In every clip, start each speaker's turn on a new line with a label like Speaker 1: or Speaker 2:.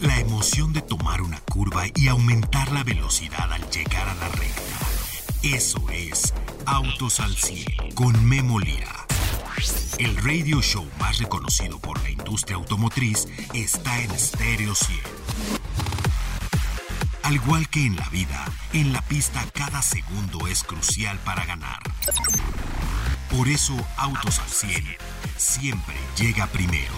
Speaker 1: La emoción de tomar una curva y aumentar la velocidad al llegar a la recta. Eso es Autos al 100 con Memo Lira. El radio show más reconocido por la industria automotriz está en Stereo 100. Al igual que en la vida, en la pista cada segundo es crucial para ganar. Por eso Autos al 100 siempre llega primero.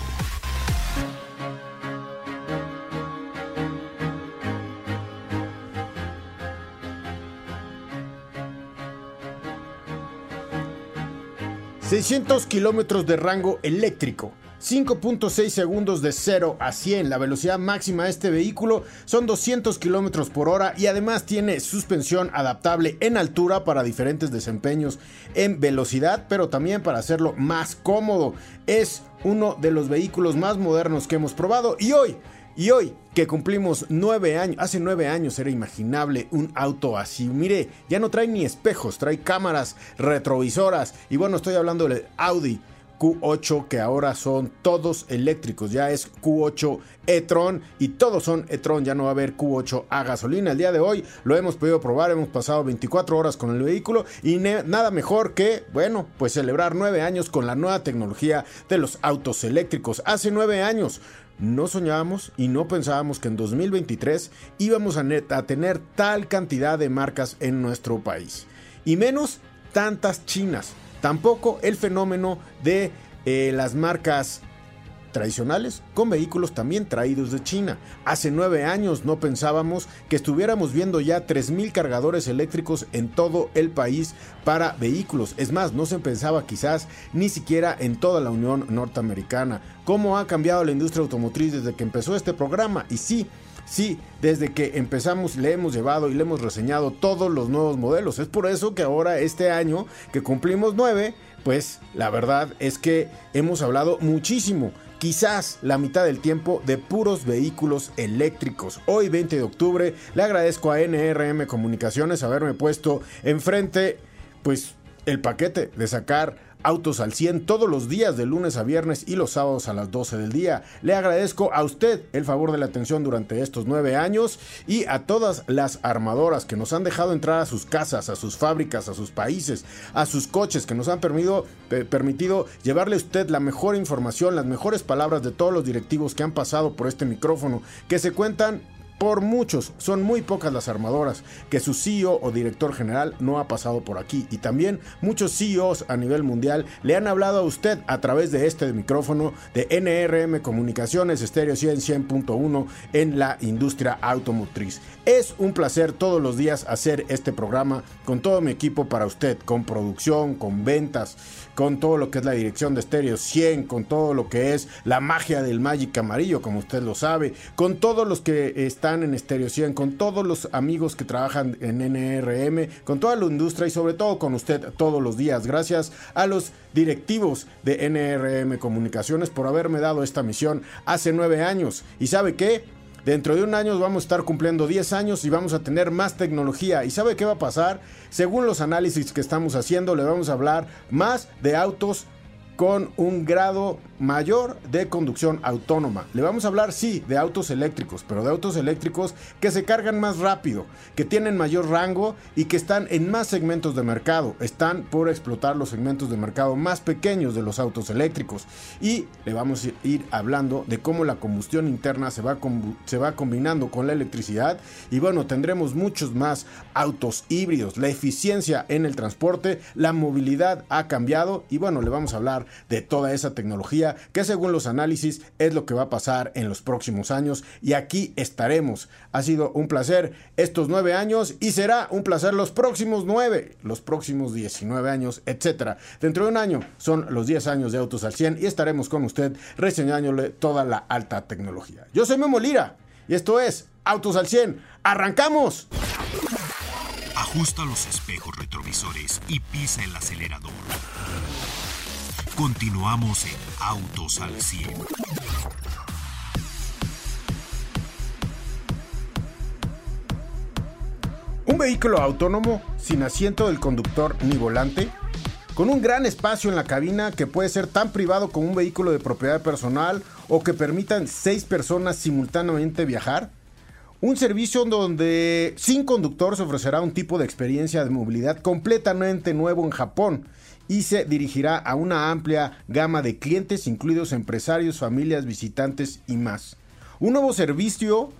Speaker 2: ...600 kilómetros de rango eléctrico... 5.6 segundos de 0 a 100. La velocidad máxima de este vehículo son 200 kilómetros por hora y además tiene suspensión adaptable en altura para diferentes desempeños en velocidad, pero también para hacerlo más cómodo. Es uno de los vehículos más modernos que hemos probado y hoy y hoy que cumplimos nueve años, hace nueve años era imaginable un auto así. Mire, ya no trae ni espejos, trae cámaras retrovisoras. Y bueno, estoy hablando del Audi Q8 que ahora son todos eléctricos, ya es Q8 e-tron y todos son e-tron, ya no va a haber Q8 a gasolina. El día de hoy lo hemos podido probar, hemos pasado 24 horas con el vehículo y nada mejor que, bueno, pues celebrar nueve años con la nueva tecnología de los autos eléctricos. Hace nueve años no soñábamos y no pensábamos que en 2023 íbamos a, a tener tal cantidad de marcas en nuestro país y menos tantas chinas. Tampoco el fenómeno de eh, las marcas tradicionales con vehículos también traídos de China. Hace nueve años no pensábamos que estuviéramos viendo ya 3.000 cargadores eléctricos en todo el país para vehículos. Es más, no se pensaba quizás ni siquiera en toda la Unión Norteamericana. ¿Cómo ha cambiado la industria automotriz desde que empezó este programa? Y sí, Sí, desde que empezamos le hemos llevado y le hemos reseñado todos los nuevos modelos. Es por eso que ahora este año que cumplimos nueve, pues la verdad es que hemos hablado muchísimo. Quizás la mitad del tiempo de puros vehículos eléctricos. Hoy 20 de octubre le agradezco a NRM Comunicaciones haberme puesto enfrente pues el paquete de sacar Autos al 100 todos los días de lunes a viernes y los sábados a las 12 del día. Le agradezco a usted el favor de la atención durante estos nueve años y a todas las armadoras que nos han dejado entrar a sus casas, a sus fábricas, a sus países, a sus coches, que nos han permitido, permitido llevarle a usted la mejor información, las mejores palabras de todos los directivos que han pasado por este micrófono, que se cuentan por muchos, son muy pocas las armadoras que su CEO o director general no ha pasado por aquí. Y también muchos CEOs a nivel mundial le han hablado a usted a través de este micrófono de NRM Comunicaciones Estéreo 100 100.1 en la industria automotriz. Es un placer todos los días hacer este programa con todo mi equipo para usted, con producción, con ventas, con todo lo que es la dirección de Estéreo 100, con todo lo que es la magia del Magic Amarillo, como usted lo sabe, con todos los que están en Stereo 100, con todos los amigos que trabajan en NRM, con toda la industria y sobre todo con usted todos los días. Gracias a los directivos de NRM Comunicaciones por haberme dado esta misión hace nueve años. ¿Y sabe qué? Dentro de un año vamos a estar cumpliendo 10 años y vamos a tener más tecnología. ¿Y sabe qué va a pasar? Según los análisis que estamos haciendo, le vamos a hablar más de autos con un grado mayor de conducción autónoma. Le vamos a hablar, sí, de autos eléctricos, pero de autos eléctricos que se cargan más rápido, que tienen mayor rango y que están en más segmentos de mercado. Están por explotar los segmentos de mercado más pequeños de los autos eléctricos. Y le vamos a ir hablando de cómo la combustión interna se va, se va combinando con la electricidad. Y bueno, tendremos muchos más autos híbridos. La eficiencia en el transporte, la movilidad ha cambiado. Y bueno, le vamos a hablar de toda esa tecnología que según los análisis es lo que va a pasar en los próximos años y aquí estaremos. Ha sido un placer estos nueve años y será un placer los próximos nueve, los próximos 19 años, etcétera. Dentro de un año son los 10 años de Autos al 100 y estaremos con usted reseñándole toda la alta tecnología. Yo soy Memo Lira y esto es Autos al 100. ¡Arrancamos!
Speaker 1: Ajusta los espejos retrovisores y pisa el acelerador. Continuamos en Autos al 100.
Speaker 2: Un vehículo autónomo sin asiento del conductor ni volante con un gran espacio en la cabina que puede ser tan privado como un vehículo de propiedad personal o que permitan seis personas simultáneamente viajar. Un servicio donde sin conductor se ofrecerá un tipo de experiencia de movilidad completamente nuevo en Japón y se dirigirá a una amplia gama de clientes, incluidos empresarios, familias, visitantes y más. Un nuevo servicio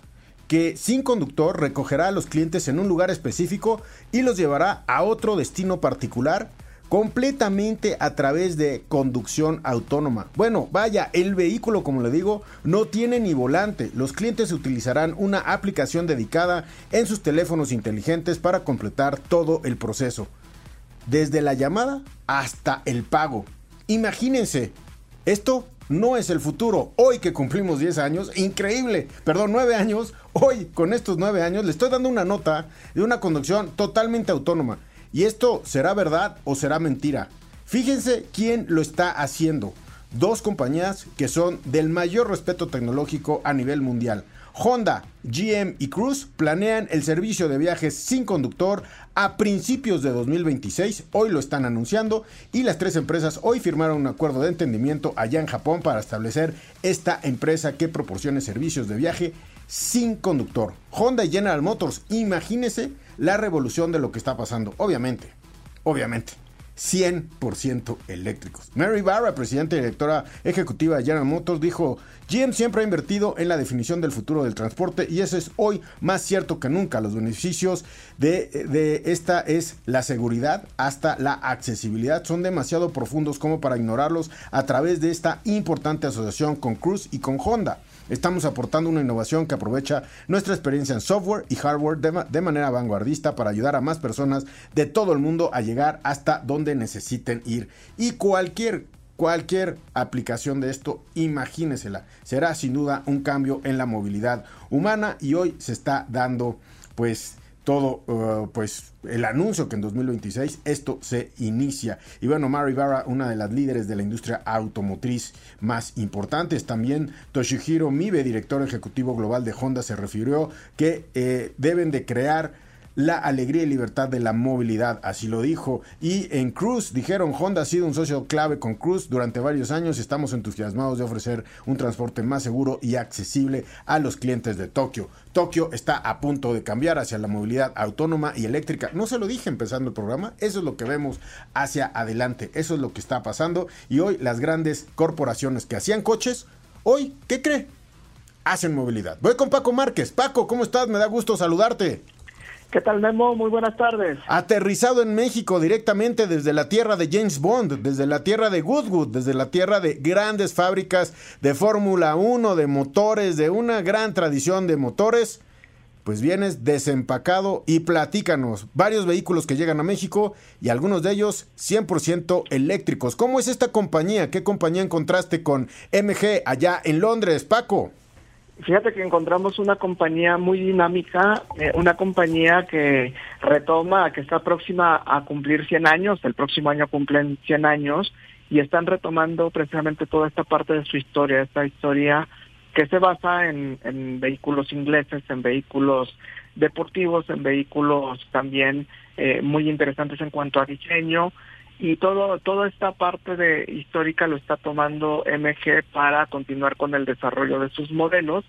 Speaker 2: que sin conductor recogerá a los clientes en un lugar específico y los llevará a otro destino particular completamente a través de conducción autónoma. Bueno, vaya, el vehículo, como le digo, no tiene ni volante. Los clientes utilizarán una aplicación dedicada en sus teléfonos inteligentes para completar todo el proceso. Desde la llamada hasta el pago. Imagínense, esto no es el futuro. Hoy que cumplimos 10 años, increíble, perdón, 9 años, hoy con estos 9 años le estoy dando una nota de una conducción totalmente autónoma. Y esto será verdad o será mentira. Fíjense quién lo está haciendo. Dos compañías que son del mayor respeto tecnológico a nivel mundial. Honda, GM y Cruise planean el servicio de viajes sin conductor a principios de 2026. Hoy lo están anunciando y las tres empresas hoy firmaron un acuerdo de entendimiento allá en Japón para establecer esta empresa que proporcione servicios de viaje sin conductor. Honda y General Motors, imagínense la revolución de lo que está pasando. Obviamente, obviamente. 100% eléctricos. Mary Barra, presidenta y directora ejecutiva de General Motors, dijo, GM siempre ha invertido en la definición del futuro del transporte y eso es hoy más cierto que nunca. Los beneficios de, esta es la seguridad hasta la accesibilidad son demasiado profundos como para ignorarlos a través de esta importante asociación con Cruise y con Honda. Estamos aportando una innovación que aprovecha nuestra experiencia en software y hardware de, manera vanguardista para ayudar a más personas de todo el mundo a llegar hasta donde necesiten ir. Y cualquier cualquier aplicación de esto, imagínesela. Será sin duda un cambio en la movilidad humana y hoy se está dando pues todo uh, pues el anuncio que en 2026 esto se inicia. Y bueno, Mary Barra, una de las líderes de la industria automotriz más importantes, también Toshihiro Mibe, director ejecutivo global de Honda, se refirió que eh, deben de crear la alegría y libertad de la movilidad, así lo dijo. Y en Cruz dijeron, Honda ha sido un socio clave con Cruz durante varios años y estamos entusiasmados de ofrecer un transporte más seguro y accesible a los clientes de Tokio. Tokio está a punto de cambiar hacia la movilidad autónoma y eléctrica. No se lo dije empezando el programa, eso es lo que vemos hacia adelante, eso es lo que está pasando y hoy las grandes corporaciones que hacían coches, hoy, ¿qué cree? Hacen movilidad. Voy con Paco Márquez. Paco, ¿cómo estás? Me da gusto saludarte.
Speaker 3: ¿Qué tal, Memo? Muy buenas tardes.
Speaker 2: Aterrizado en México directamente desde la tierra de James Bond, desde la tierra de Goodwood, desde la tierra de grandes fábricas de Fórmula 1, de motores, de una gran tradición de motores. Pues vienes desempacado y platícanos. Varios vehículos que llegan a México y algunos de ellos 100% eléctricos. ¿Cómo es esta compañía? ¿Qué compañía encontraste con MG allá en Londres, Paco?
Speaker 3: Fíjate que encontramos una compañía muy dinámica, eh, una compañía que retoma, que está próxima a cumplir 100 años, el próximo año cumplen 100 años, y están retomando precisamente toda esta parte de su historia, esta historia que se basa en, en vehículos ingleses, en vehículos deportivos, en vehículos también eh, muy interesantes en cuanto a diseño, y todo toda esta parte de histórica lo está tomando MG para continuar con el desarrollo de sus modelos.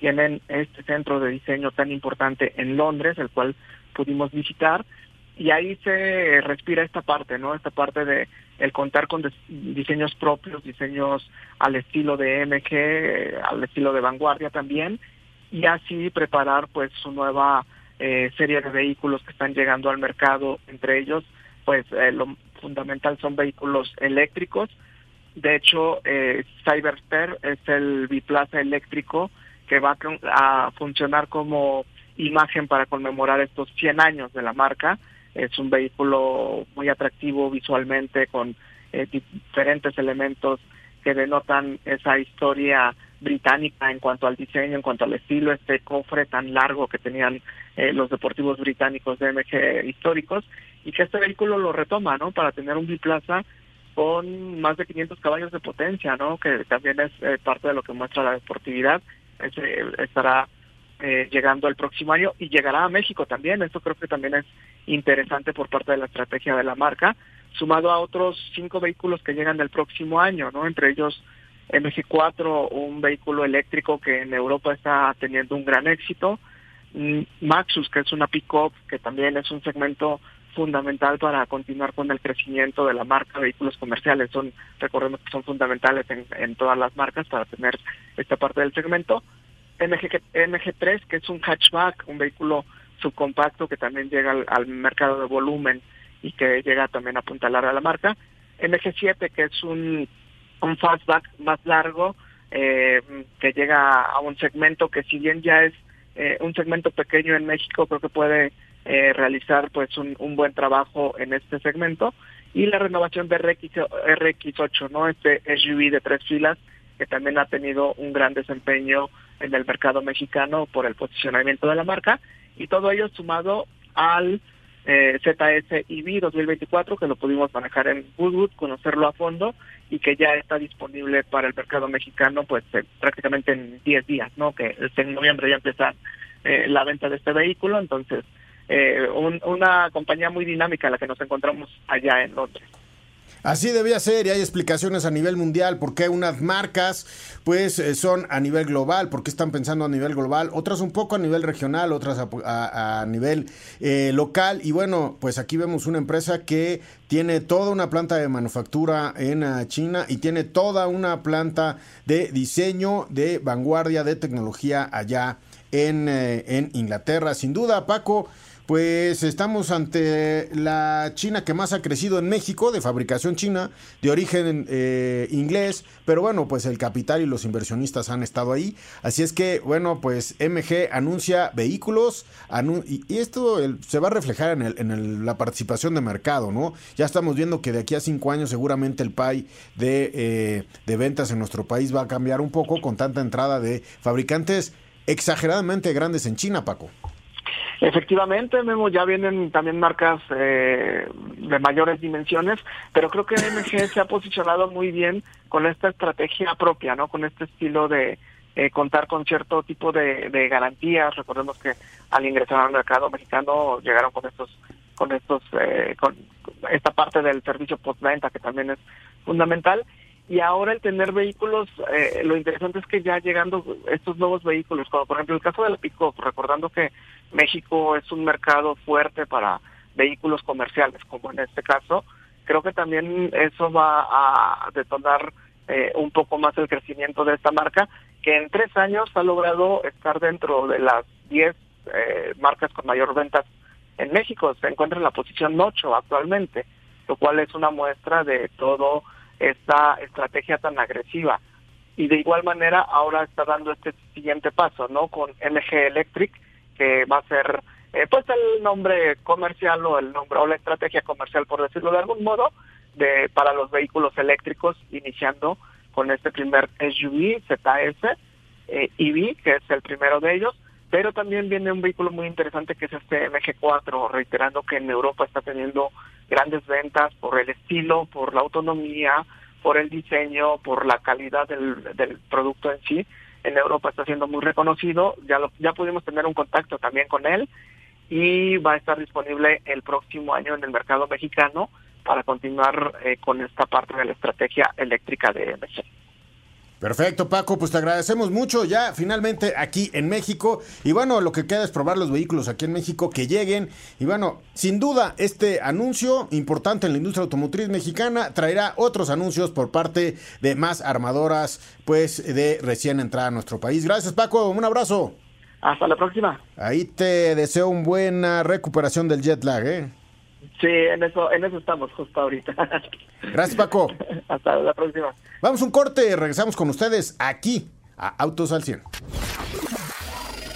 Speaker 3: Tienen este centro de diseño tan importante en Londres, el cual pudimos visitar, y ahí se respira esta parte, ¿no? Esta parte de el contar con diseños propios, diseños al estilo de MG, al estilo de vanguardia también, y así preparar pues su nueva eh, serie de vehículos que están llegando al mercado, entre ellos pues eh, lo fundamental son vehículos eléctricos. De hecho, eh, Cyberster es el biplaza eléctrico que va a funcionar como imagen para conmemorar estos 100 años de la marca. Es un vehículo muy atractivo visualmente con eh, diferentes elementos que denotan esa historia británica en cuanto al diseño, en cuanto al estilo, este cofre tan largo que tenían eh, los deportivos británicos de MG históricos y que este vehículo lo retoma, ¿no? Para tener un biplaza con más de 500 caballos de potencia, ¿no? Que también es eh, parte de lo que muestra la deportividad. Ese estará eh, llegando el próximo año y llegará a México también. Esto creo que también es interesante por parte de la estrategia de la marca. sumado a otros cinco vehículos que llegan del próximo año, ¿no? Entre ellos MG4, un vehículo eléctrico que en Europa está teniendo un gran éxito, mm, Maxus, que es una pick-up, que también es un segmento fundamental para continuar con el crecimiento de la marca vehículos comerciales. Son, recordemos que son fundamentales en, todas las marcas para tener esta parte del segmento. MG, MG3, que es un hatchback, un vehículo subcompacto que también llega al, mercado de volumen y que llega también a apuntalar a la marca. MG7, que es un, un fastback más largo, eh, que llega a un segmento que si bien ya es eh, un segmento pequeño en México, creo que puede eh, realizar pues un, un, buen trabajo en este segmento. Y la renovación de RX, RX8, ¿no? Este SUV de tres filas que también ha tenido un gran desempeño en el mercado mexicano por el posicionamiento de la marca y todo ello sumado al eh, ZS EV 2024 que lo pudimos manejar en Woodwood, conocerlo a fondo y que ya está disponible para el mercado mexicano pues eh, prácticamente en 10 días, ¿no? Que en noviembre ya empieza eh, la venta de este vehículo, entonces eh, una compañía muy dinámica la que nos encontramos allá en Londres.
Speaker 2: Así debía ser y hay explicaciones a nivel mundial por qué unas marcas pues eh, son a nivel global, por qué están pensando a nivel global, otras un poco a nivel regional, otras a, nivel eh, local y bueno, pues aquí vemos una empresa que tiene toda una planta de manufactura en eh, China y tiene toda una planta de diseño de vanguardia de tecnología allá en, en Inglaterra. Sin duda, Paco, pues estamos ante la China que más ha crecido en México, de fabricación china, de origen eh, inglés, pero bueno, pues el capital y los inversionistas han estado ahí. Así es que, bueno, pues MG anuncia vehículos y, esto se va a reflejar en, la participación de mercado, ¿no? Ya estamos viendo que de aquí a cinco años seguramente el PAI eh, de ventas en nuestro país va a cambiar un poco con tanta entrada de fabricantes exageradamente grandes en China, Paco.
Speaker 3: Efectivamente, Memo, ya vienen también marcas eh, de mayores dimensiones, pero creo que MG se ha posicionado muy bien con esta estrategia propia, ¿no? Con este estilo de eh, contar con cierto tipo de, garantías. Recordemos que al ingresar al mercado mexicano llegaron con estos, con estos, eh, con esta parte del servicio postventa que también es fundamental y ahora el tener vehículos, eh, lo interesante es que ya llegando estos nuevos vehículos, como por ejemplo el caso de la Pico, recordando que México es un mercado fuerte para vehículos comerciales, como en este caso, creo que también eso va a detonar eh, un poco más el crecimiento de esta marca, que en tres años ha logrado estar dentro de las 10 eh, marcas con mayor ventas en México, se encuentra en la posición 8 actualmente, lo cual es una muestra de todo esta estrategia tan agresiva. Y de igual manera ahora está dando este siguiente paso, ¿no? Con MG Electric, que va a ser eh, pues el nombre comercial o el nombre o la estrategia comercial, por decirlo de algún modo, de para los vehículos eléctricos, iniciando con este primer SUV ZS eh, EV, que es el primero de ellos, pero también viene un vehículo muy interesante que es este MG4, reiterando que en Europa está teniendo grandes ventas por el estilo, por la autonomía, por el diseño, por la calidad del, producto en sí. En Europa está siendo muy reconocido, ya, lo, ya pudimos tener un contacto también con él y va a estar disponible el próximo año en el mercado mexicano para continuar eh, con esta parte de la estrategia eléctrica de MG.
Speaker 2: Perfecto, Paco, pues te agradecemos mucho ya finalmente aquí en México. Y bueno, lo que queda es probar los vehículos aquí en México que lleguen. Y bueno, sin duda, este anuncio importante en la industria automotriz mexicana traerá otros anuncios por parte de más armadoras, pues de recién entrada a nuestro país. Gracias, Paco, un abrazo.
Speaker 3: Hasta la próxima.
Speaker 2: Ahí te deseo una buena recuperación del jet lag, ¿eh?
Speaker 3: Sí, en eso, en eso estamos justo ahorita.
Speaker 2: Gracias, Paco.
Speaker 3: Hasta la próxima.
Speaker 2: Vamos un corte, regresamos con ustedes aquí a Autos al 100.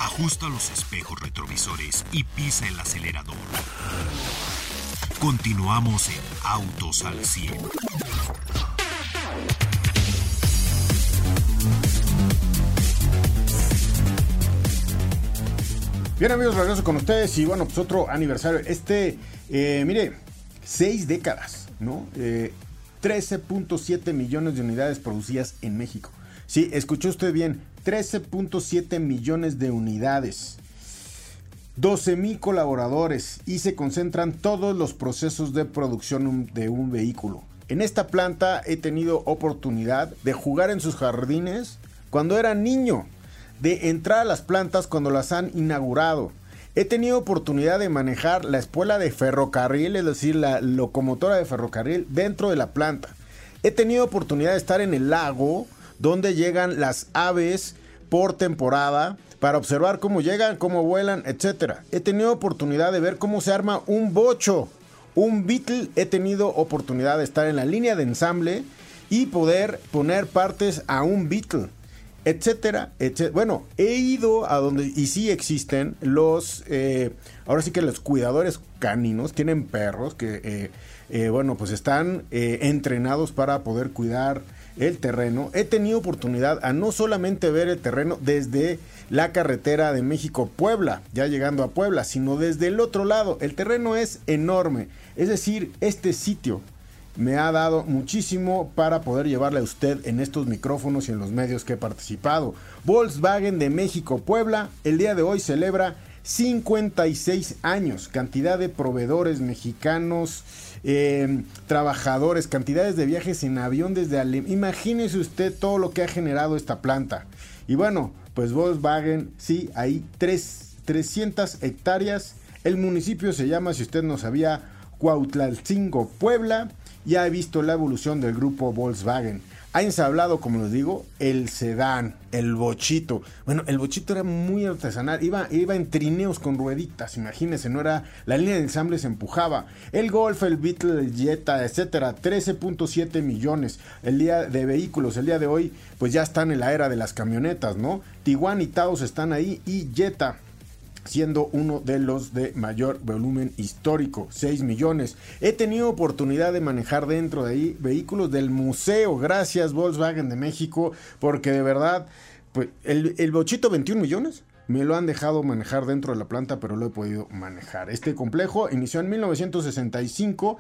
Speaker 1: Ajusta los espejos retrovisores y pisa el acelerador. Continuamos en Autos al 100.
Speaker 2: Bien amigos, regreso con ustedes y bueno, pues otro aniversario. Este, eh, mire, seis décadas, ¿no? Eh, 13.7 millones de unidades producidas en México. Sí, escuchó usted bien, 13.7 millones de unidades. 12.000 colaboradores y se concentran todos los procesos de producción de un vehículo. En esta planta he tenido oportunidad de jugar en sus jardines cuando era niño, de entrar a las plantas cuando las han inaugurado. He tenido oportunidad de manejar la espuela de ferrocarril, es decir, la locomotora de ferrocarril dentro de la planta. He tenido oportunidad de estar en el lago donde llegan las aves por temporada para observar cómo llegan, cómo vuelan, etc. He tenido oportunidad de ver cómo se arma un bocho, un Beetle. He tenido oportunidad de estar en la línea de ensamble y poder poner partes a un Beetle etcétera, etcétera. Bueno, he ido a donde, y sí existen los, eh, ahora sí que los cuidadores caninos, tienen perros que, eh, eh, bueno, pues están entrenados para poder cuidar el terreno. He tenido oportunidad a no solamente ver el terreno desde la carretera de México-Puebla, ya llegando a Puebla, sino desde el otro lado. El terreno es enorme. Es decir, este sitio me ha dado muchísimo para poder llevarle a usted en estos micrófonos y en los medios que he participado. Volkswagen de México Puebla el día de hoy celebra 56 años, cantidad de proveedores mexicanos, em, trabajadores, cantidades de viajes en avión desde Alemania. Imagínese usted todo lo que ha generado esta planta. Y bueno, pues Volkswagen, sí, hay 300 hectáreas. El municipio se llama, si usted no sabía, Cuautlalcingo, Puebla ya he visto la evolución del grupo Volkswagen. Ha ensablado, como les digo, el sedán, el bochito. Bueno, el bochito era muy artesanal, iba, iba en trineos con rueditas, imagínense, no era, la línea de ensamble se empujaba. El Golf, el Beetle, el Jetta, etcétera, 13.7 millones el día de vehículos. El día de hoy, pues ya están en la era de las camionetas, ¿no? Tiguan y Taos están ahí y Jetta siendo uno de los de mayor volumen histórico, 6 millones. He tenido oportunidad de manejar dentro de ahí vehículos del museo, gracias Volkswagen de México, porque de verdad, pues el, el bochito 21 millones. Me lo han dejado manejar dentro de la planta, pero lo he podido manejar. Este complejo inició en 1965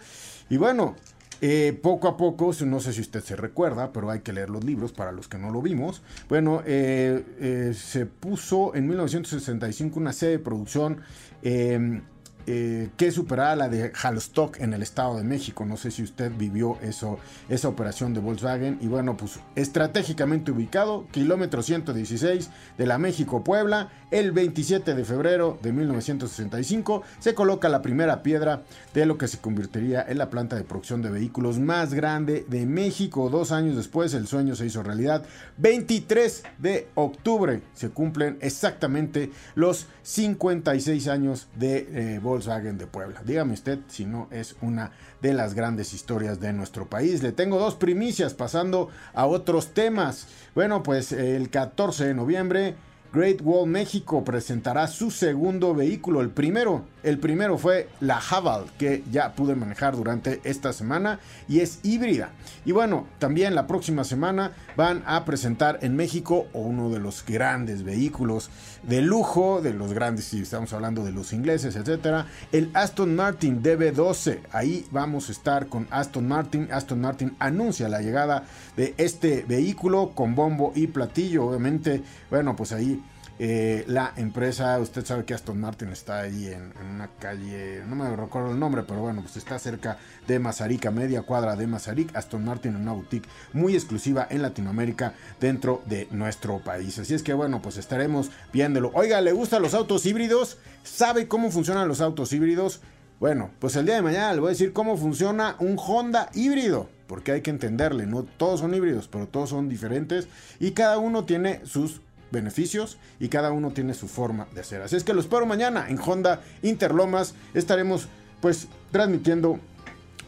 Speaker 2: y bueno, eh, poco a poco, no sé si usted se recuerda, pero hay que leer los libros para los que no lo vimos. Bueno, eh, eh, se puso en 1965 una serie de producción em, eh, que superaba la de Hallstock en el Estado de México. No sé si usted vivió eso, esa operación de Volkswagen. Y bueno, pues estratégicamente ubicado, kilómetro 116 de la México-Puebla, el 27 de febrero de 1965 se coloca la primera piedra de lo que se convertiría en la planta de producción de vehículos más grande de México. Dos años después el sueño se hizo realidad. 23 de octubre se cumplen exactamente los 56 años de eh, Volkswagen Volkswagen de Puebla. Dígame usted si no es una de las grandes historias de nuestro país. Le tengo dos primicias pasando a otros temas. Bueno, pues el 14 de noviembre Great Wall México presentará su segundo vehículo. El primero, el primero fue la Haval, que ya pude manejar durante esta semana y es híbrida. Y bueno, también la próxima semana van a presentar en México uno de los grandes vehículos de lujo, de los grandes, si estamos hablando de los ingleses, etcétera, el Aston Martin DB12. Ahí vamos a estar con Aston Martin. Aston Martin anuncia la llegada de este vehículo con bombo y platillo. Obviamente, bueno, pues ahí eh, la empresa, usted sabe que Aston Martin está ahí en, una calle, no me recuerdo el nombre, pero bueno, pues está cerca de Mazarik, media cuadra de Mazarik. Aston Martin una boutique muy exclusiva en Latinoamérica dentro de nuestro país. Así es que bueno, pues estaremos viéndolo. Oiga, ¿le gustan los autos híbridos? ¿Sabe cómo funcionan los autos híbridos? Bueno, pues el día de mañana le voy a decir cómo funciona un Honda híbrido porque hay que entenderle, no todos son híbridos, pero todos son diferentes y cada uno tiene sus beneficios y cada uno tiene su forma de hacer. Así es que lo espero mañana en Honda Interlomas. Estaremos pues transmitiendo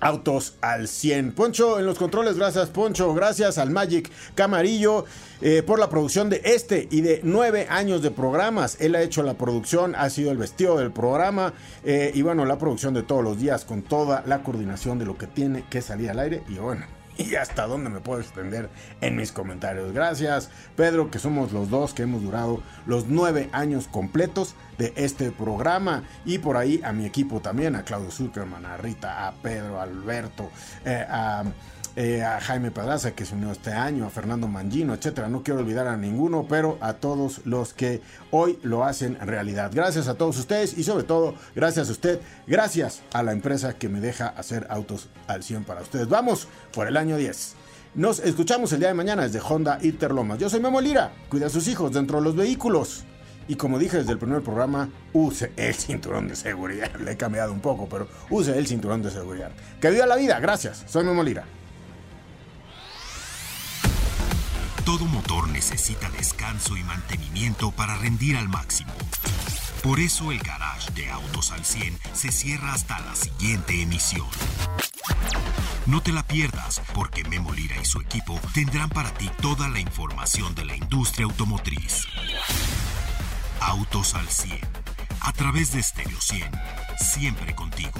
Speaker 2: autos al 100. Poncho en los controles, gracias Poncho, gracias al Magic Camarillo eh, por la producción de este y de nueve años de programas. Él ha hecho la producción, ha sido el vestido del programa eh, y bueno, la producción de todos los días con toda la coordinación de lo que tiene que salir al aire y bueno y hasta dónde me puedo extender en mis comentarios. Gracias, Pedro, que somos los dos que hemos durado los nueve años completos de este programa. Y por ahí a mi equipo también, a Claudio Zuckerman, a Rita, a Pedro, a Alberto, eh, a eh, a Jaime Pedraza que se unió este año, a Fernando Mangino, etcétera. No quiero olvidar a ninguno, pero a todos los que hoy lo hacen realidad. Gracias a todos ustedes y sobre todo, gracias a usted, gracias a la empresa que me deja hacer autos al 100 para ustedes. Vamos por el año 10. Nos escuchamos el día de mañana desde Honda Interlomas. Yo soy Memo Lira. Cuida a sus hijos dentro de los vehículos. Y como dije desde el primer programa, use el cinturón de seguridad. Le he cambiado un poco, pero use el cinturón de seguridad. Que viva la vida. Gracias. Soy Memo Lira.
Speaker 1: Todo motor necesita descanso y mantenimiento para rendir al máximo. Por eso el garage de Autos al 100 se cierra hasta la siguiente emisión. No te la pierdas, porque Memo Lira y su equipo tendrán para ti toda la información de la industria automotriz. Autos al 100, a través de Stereo 100, siempre contigo.